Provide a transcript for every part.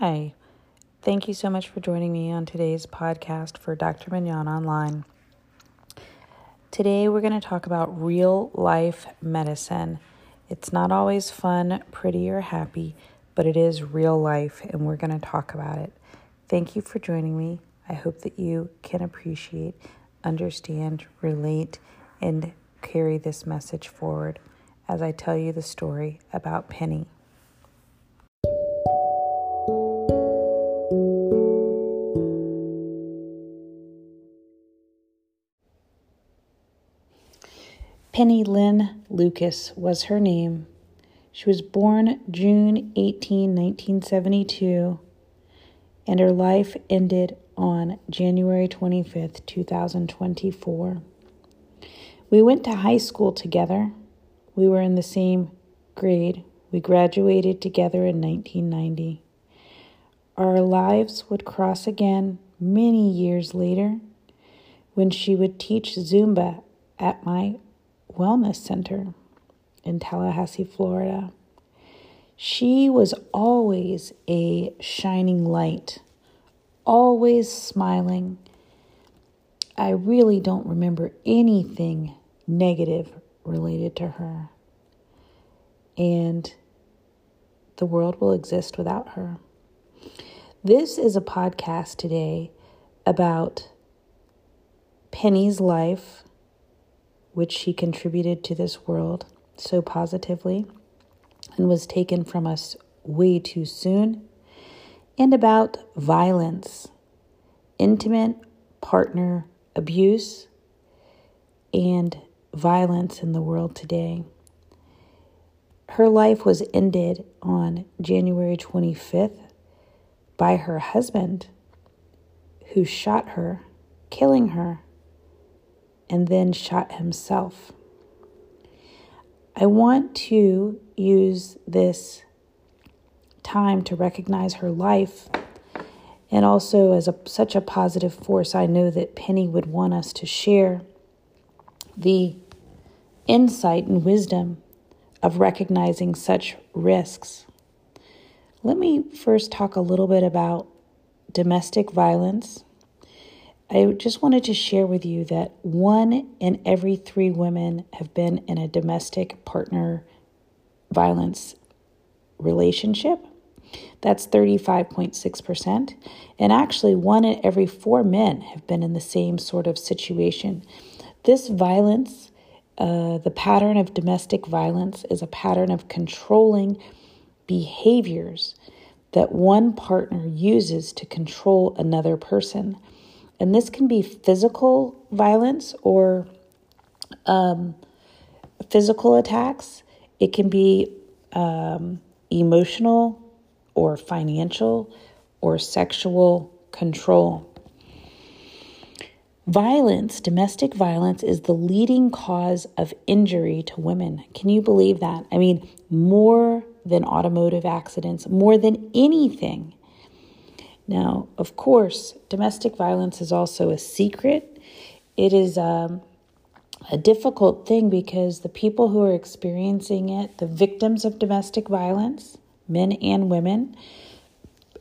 Hi. Thank you so much for joining me on today's podcast for Dr. Mignon Online. Today, we're going to talk about real life medicine. It's not always fun, pretty, or happy, but it is real life, and we're going to talk about it. Thank you for joining me. I hope that you can appreciate, understand, relate, and carry this message forward as I tell you the story about Penny. Penny Lynn Lucas was her name. She was born June 18, 1972, and her life ended on January 25th, 2024. We went to high school together. We were in the same grade. We graduated together in 1990. Our lives would cross again many years later when she would teach Zumba at my Wellness Center in Tallahassee, Florida. She was always a shining light, always smiling. I really don't remember anything negative related to her. And the world will exist without her. This is a podcast today about Penny's life which she contributed to this world so positively and was taken from us way too soon, and about violence, intimate partner abuse, and violence in the world today. Her life was ended on January 25th by her husband, who shot her, killing her and then shot himself. I want to use this time to recognize her life and also as a, such a positive force. I know that Penny would want us to share the insight and wisdom of recognizing such risks. Let me first talk a little bit about domestic violence I just wanted to share with you that one in every three women have been in a domestic partner violence relationship. That's 35.6%. And actually, one in every four men have been in the same sort of situation. This violence, uh, the pattern of domestic violence, is a pattern of controlling behaviors that one partner uses to control another person. And this can be physical violence or um, physical attacks, it can be um, emotional or financial or sexual control. Violence, domestic violence, is the leading cause of injury to women. Can you believe that? I mean, more than automotive accidents, more than anything, now, of course, domestic violence is also a secret. It is um, a difficult thing because the people who are experiencing it, the victims of domestic violence, men and women,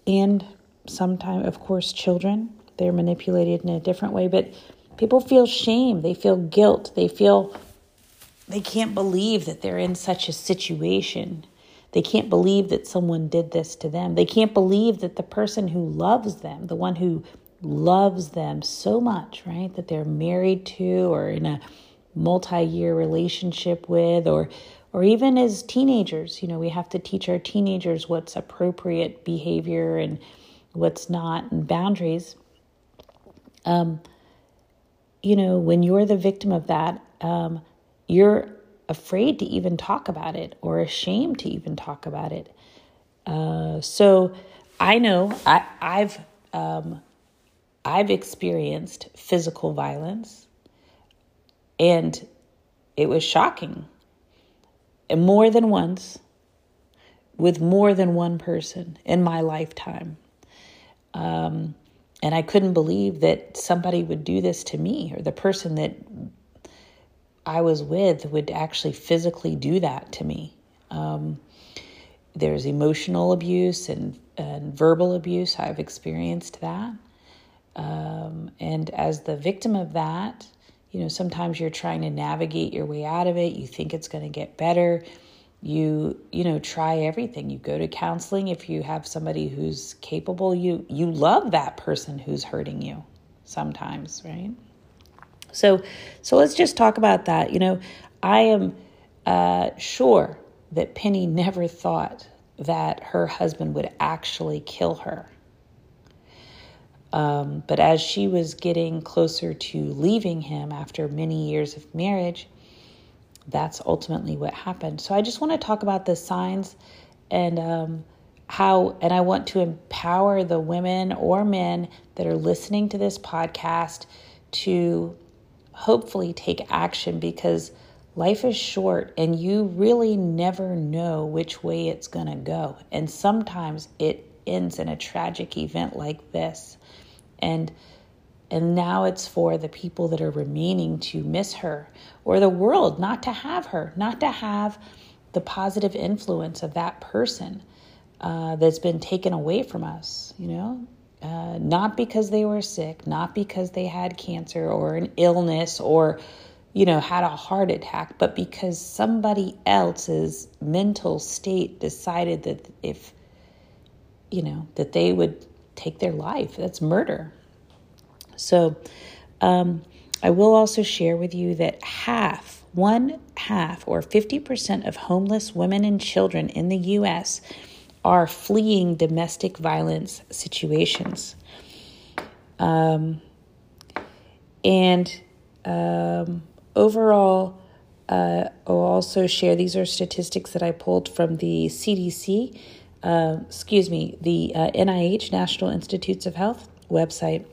and sometimes, of course, children, they're manipulated in a different way, but people feel shame, they feel guilt, they feel they can't believe that they're in such a situation. They can't believe that someone did this to them. They can't believe that the person who loves them, the one who loves them so much, right, that they're married to or in a multi-year relationship with or or even as teenagers, you know, we have to teach our teenagers what's appropriate behavior and what's not and boundaries. Um, you know, when you're the victim of that, um, you're afraid to even talk about it or ashamed to even talk about it. Uh, so I know I, I've um, I've experienced physical violence, and it was shocking. And more than once, with more than one person in my lifetime. Um, and I couldn't believe that somebody would do this to me or the person that I was with would actually physically do that to me. Um, there's emotional abuse and and verbal abuse. I've experienced that. Um, and as the victim of that, you know, sometimes you're trying to navigate your way out of it. You think it's going to get better. You, you know, try everything. You go to counseling if you have somebody who's capable. You you love that person who's hurting you sometimes, right? So so let's just talk about that. You know, I am uh, sure that Penny never thought that her husband would actually kill her. Um, but as she was getting closer to leaving him after many years of marriage, that's ultimately what happened. So I just want to talk about the signs and um, how, and I want to empower the women or men that are listening to this podcast to hopefully take action because life is short and you really never know which way it's going to go. And sometimes it ends in a tragic event like this. And and now it's for the people that are remaining to miss her or the world not to have her, not to have the positive influence of that person uh, that's been taken away from us, you know? Uh, not because they were sick, not because they had cancer or an illness or, you know, had a heart attack, but because somebody else's mental state decided that if, you know, that they would take their life. That's murder. So, um, I will also share with you that half, one half, or 50% of homeless women and children in the U.S are fleeing domestic violence situations. Um, and um, overall, uh, I'll also share these are statistics that I pulled from the CDC, uh, excuse me, the uh, NIH, National Institutes of Health website.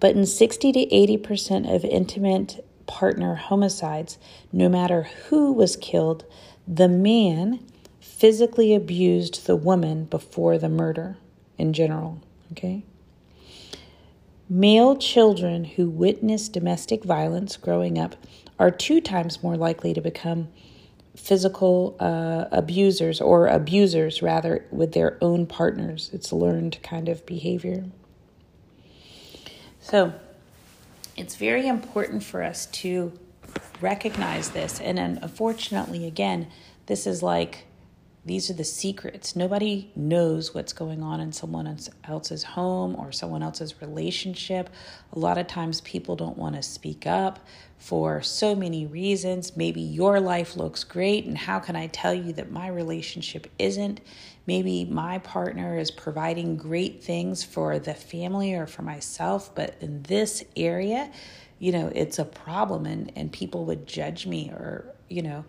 But in 60 to 80% of intimate partner homicides, no matter who was killed, the man physically abused the woman before the murder in general. Okay? Male children who witness domestic violence growing up are two times more likely to become physical uh, abusers or abusers rather with their own partners. It's learned kind of behavior. So it's very important for us to recognize this. And unfortunately, again, this is like these are the secrets. Nobody knows what's going on in someone else's home or someone else's relationship. A lot of times people don't want to speak up for so many reasons. Maybe your life looks great, and how can I tell you that my relationship isn't? Maybe my partner is providing great things for the family or for myself, but in this area, you know, it's a problem and, and people would judge me or, you know,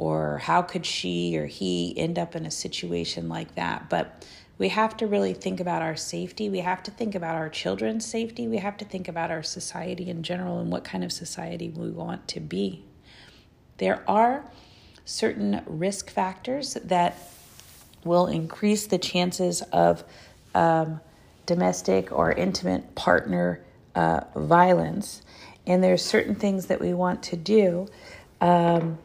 or how could she or he end up in a situation like that. But we have to really think about our safety. We have to think about our children's safety. We have to think about our society in general and what kind of society we want to be. There are certain risk factors that will increase the chances of um, domestic or intimate partner uh, violence. And there's certain things that we want to do um,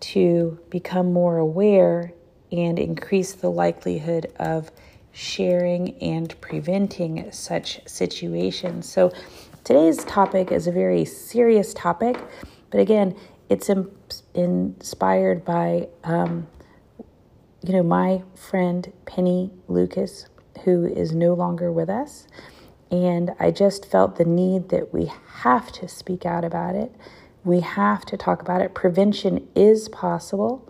to become more aware and increase the likelihood of sharing and preventing such situations. So, today's topic is a very serious topic, but again, it's in, inspired by, um, you know, my friend Penny Lucas, who is no longer with us. And I just felt the need that we have to speak out about it we have to talk about it. Prevention is possible,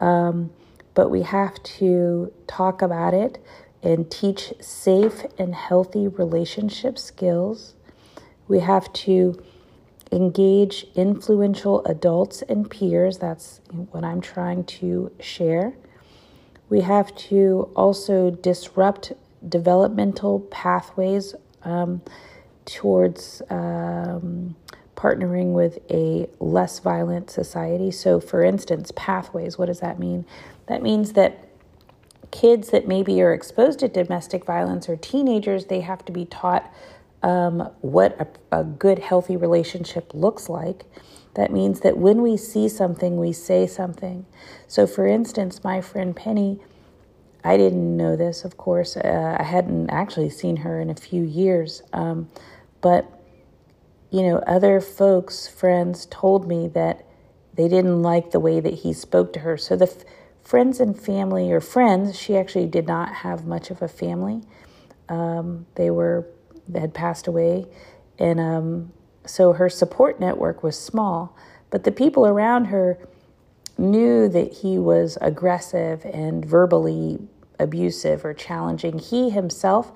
um, but we have to talk about it and teach safe and healthy relationship skills. We have to engage influential adults and peers. That's what I'm trying to share. We have to also disrupt developmental pathways um, towards um, partnering with a less violent society. So, for instance, pathways, what does that mean? That means that kids that maybe are exposed to domestic violence or teenagers, they have to be taught um, what a, a good, healthy relationship looks like. That means that when we see something, we say something. So, for instance, my friend Penny, I didn't know this, of course. Uh, I hadn't actually seen her in a few years. Um, but, you know, other folks, friends, told me that they didn't like the way that he spoke to her. So the f- friends and family, or friends, she actually did not have much of a family. Um, they were, they had passed away. And um, so her support network was small. But the people around her, knew that he was aggressive and verbally abusive or challenging. He himself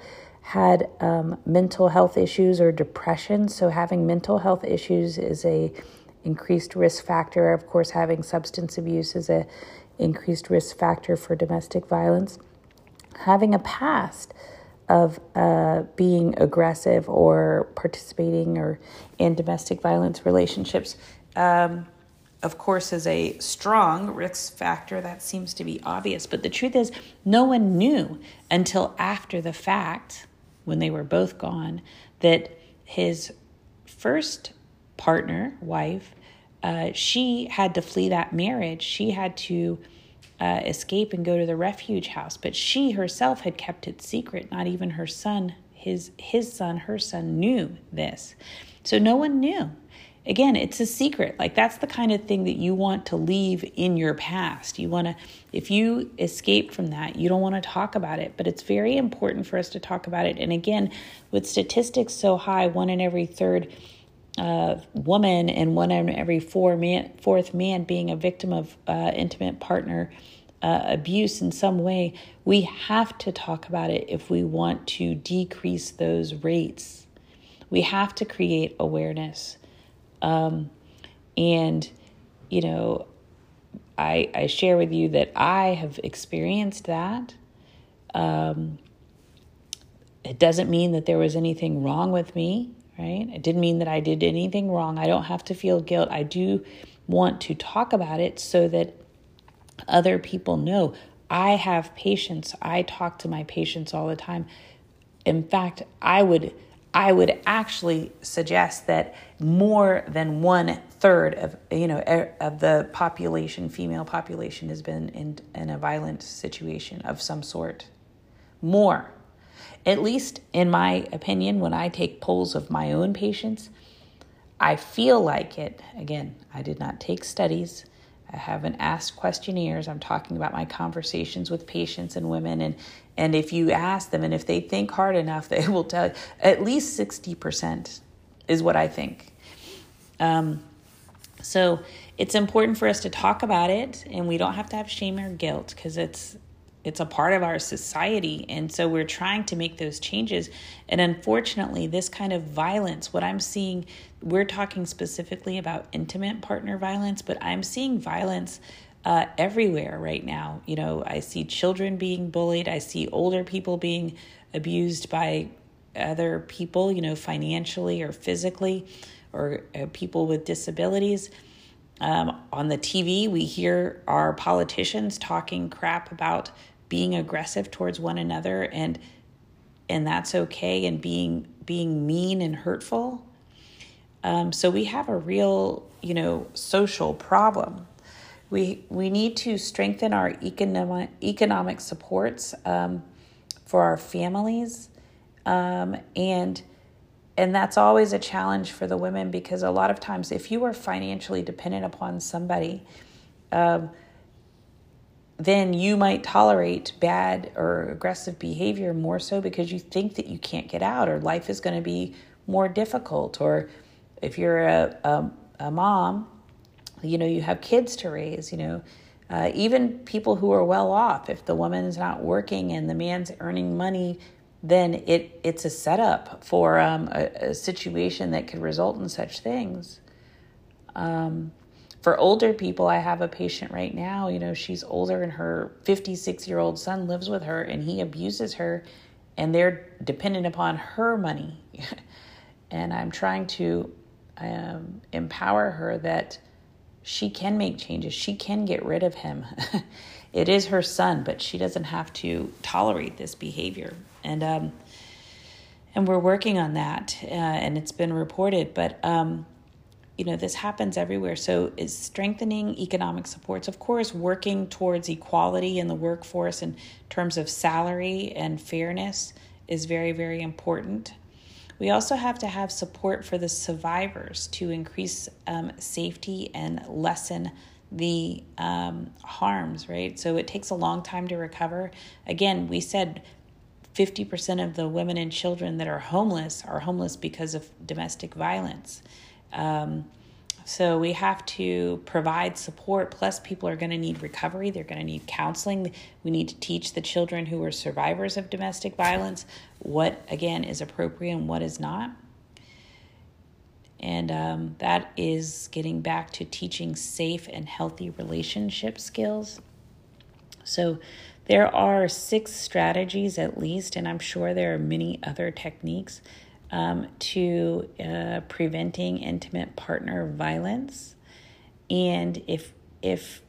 had um, mental health issues or depression. So having mental health issues is a increased risk factor. Of course, having substance abuse is a increased risk factor for domestic violence. Having a past of uh, being aggressive or participating or in domestic violence relationships um, of course, is a strong risk factor. That seems to be obvious. But the truth is, no one knew until after the fact, when they were both gone, that his first partner, wife, uh, she had to flee that marriage. She had to uh, escape and go to the refuge house. But she herself had kept it secret. Not even her son, his his son, her son knew this. So no one knew again, it's a secret. Like that's the kind of thing that you want to leave in your past. You want to, if you escape from that, you don't want to talk about it. But it's very important for us to talk about it. And again, with statistics so high, one in every third uh, woman and one in every four man, fourth man being a victim of uh, intimate partner uh, abuse in some way, we have to talk about it if we want to decrease those rates. We have to create awareness. Um, and, you know, I, I share with you that I have experienced that. Um, it doesn't mean that there was anything wrong with me, right? It didn't mean that I did anything wrong. I don't have to feel guilt. I do want to talk about it so that other people know I have patients. I talk to my patients all the time. In fact, I would I would actually suggest that more than one third of you know er, of the population, female population, has been in in a violent situation of some sort. More, at least in my opinion, when I take polls of my own patients, I feel like it. Again, I did not take studies. I haven't asked questionnaires. I'm talking about my conversations with patients and women. And, and if you ask them and if they think hard enough, they will tell you at least 60% is what I think. Um, so it's important for us to talk about it and we don't have to have shame or guilt because it's it's a part of our society and so we're trying to make those changes and unfortunately this kind of violence what i'm seeing we're talking specifically about intimate partner violence but i'm seeing violence uh, everywhere right now. You know i see children being bullied. I see older people being abused by other people you know financially or physically or uh, people with disabilities. Um, on the TV, we hear our politicians talking crap about being aggressive towards one another and and that's okay and being being mean and hurtful. Um, so we have a real you know social problem we we need to strengthen our economic economic supports um, for our families um, and and that's always a challenge for the women because a lot of times if you are financially dependent upon somebody um, then you might tolerate bad or aggressive behavior more so because you think that you can't get out or life is going to be more difficult or if you're a, a, a, mom you know you have kids to raise you know uh, even people who are well off if the woman's not working and the man's earning money then it it's a setup for um, a, a, situation that could result in such things um, for older people, I have a patient right now, you know, she's older and her 56 year old son lives with her and he abuses her and they're dependent upon her money. and I'm trying to um, empower her that she can make changes, she can get rid of him. it is her son, but she doesn't have to tolerate this behavior. And, um, and we're working on that, uh, and it's been reported. But um, you know, this happens everywhere. So, is strengthening economic supports, of course, working towards equality in the workforce in terms of salary and fairness is very, very important. We also have to have support for the survivors to increase um, safety and lessen the um, harms, right? So it takes a long time to recover. Again, we said 50% of the women and children that are homeless are homeless because of domestic violence. Um, so we have to provide support. Plus, people are going to need recovery. They're going to need counseling. We need to teach the children who are survivors of domestic violence what, again, is appropriate and what is not. And um, that is getting back to teaching safe and healthy relationship skills. So, there are six strategies at least, and I'm sure there are many other techniques um, to uh, preventing intimate partner violence. And if if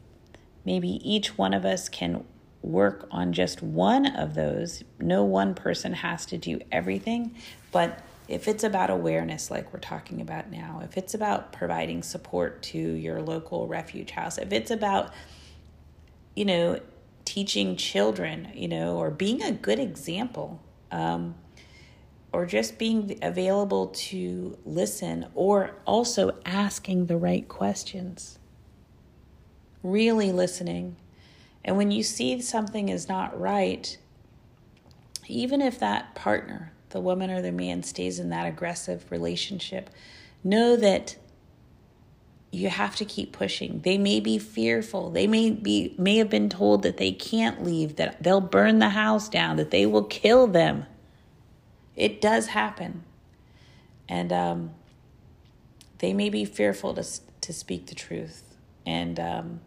maybe each one of us can work on just one of those, no one person has to do everything, but if it's about awareness, like we're talking about now, if it's about providing support to your local refuge house, if it's about, you know, teaching children, you know, or being a good example, um, or just being available to listen or also asking the right questions. Really listening. And when you see something is not right, even if that partner, the woman or the man, stays in that aggressive relationship, know that you have to keep pushing. They may be fearful. They may be may have been told that they can't leave, that they'll burn the house down, that they will kill them. It does happen. And um, they may be fearful to, to speak the truth. And, um,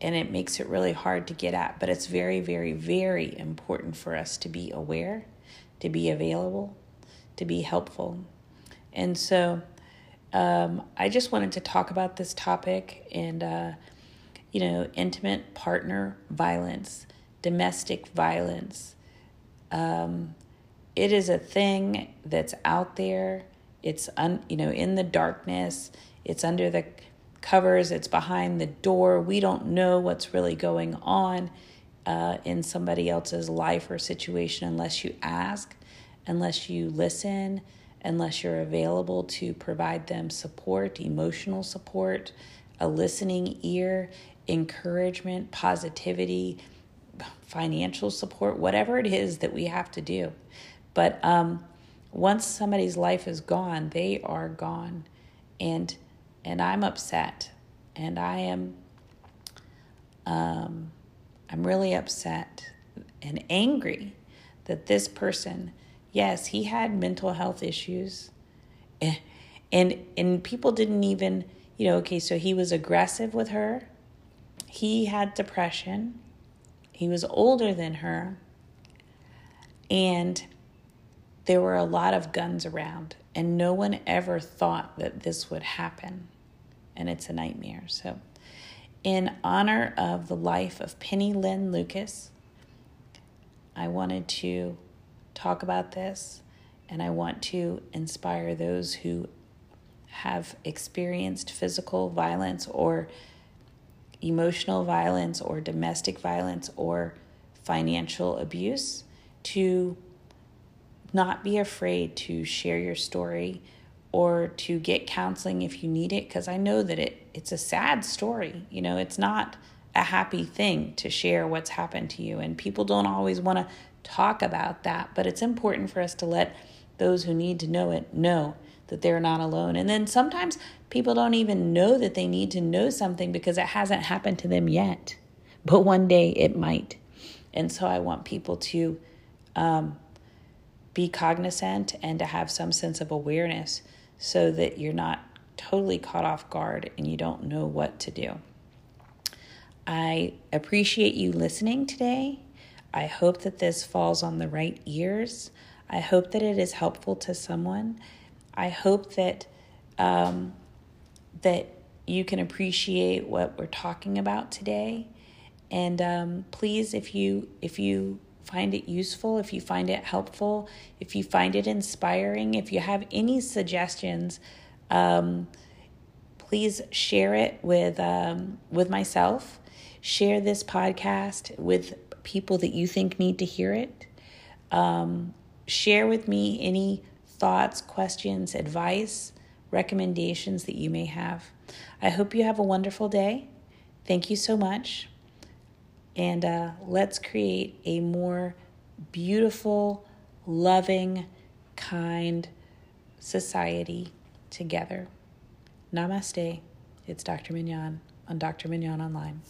and it makes it really hard to get at. But it's very, very, very important for us to be aware, to be available, to be helpful. And so um, I just wanted to talk about this topic and, uh, you know, intimate partner violence, domestic violence, um, it is a thing that's out there. It's un, you know in the darkness. It's under the covers. It's behind the door. We don't know what's really going on uh, in somebody else's life or situation unless you ask, unless you listen, unless you're available to provide them support, emotional support, a listening ear, encouragement, positivity, financial support, whatever it is that we have to do. But um, once somebody's life is gone, they are gone, and and I'm upset, and I am um, I'm really upset and angry that this person, yes, he had mental health issues, and eh, and, and people didn't even you know okay, so he was aggressive with her, he had depression, he was older than her, and there were a lot of guns around, and no one ever thought that this would happen. And it's a nightmare. So, in honor of the life of Penny Lynn Lucas, I wanted to talk about this, and I want to inspire those who have experienced physical violence or emotional violence or domestic violence or financial abuse to not be afraid to share your story or to get counseling if you need it because I know that it it's a sad story. You know, it's not a happy thing to share what's happened to you and people don't always want to talk about that, but it's important for us to let those who need to know it know that they're not alone. And then sometimes people don't even know that they need to know something because it hasn't happened to them yet. But one day it might. And so I want people to um, be cognizant and to have some sense of awareness so that you're not totally caught off guard and you don't know what to do. I appreciate you listening today. I hope that this falls on the right ears. I hope that it is helpful to someone. I hope that um, that you can appreciate what we're talking about today. And um, please, if you if you find it useful, if you find it helpful, if you find it inspiring, if you have any suggestions, um, please share it with um, with myself. Share this podcast with people that you think need to hear it. Um, share with me any thoughts, questions, advice, recommendations that you may have. I hope you have a wonderful day. Thank you so much. And uh, let's create a more beautiful, loving, kind society together. Namaste. It's Dr. Mignon on Dr. Mignon Online.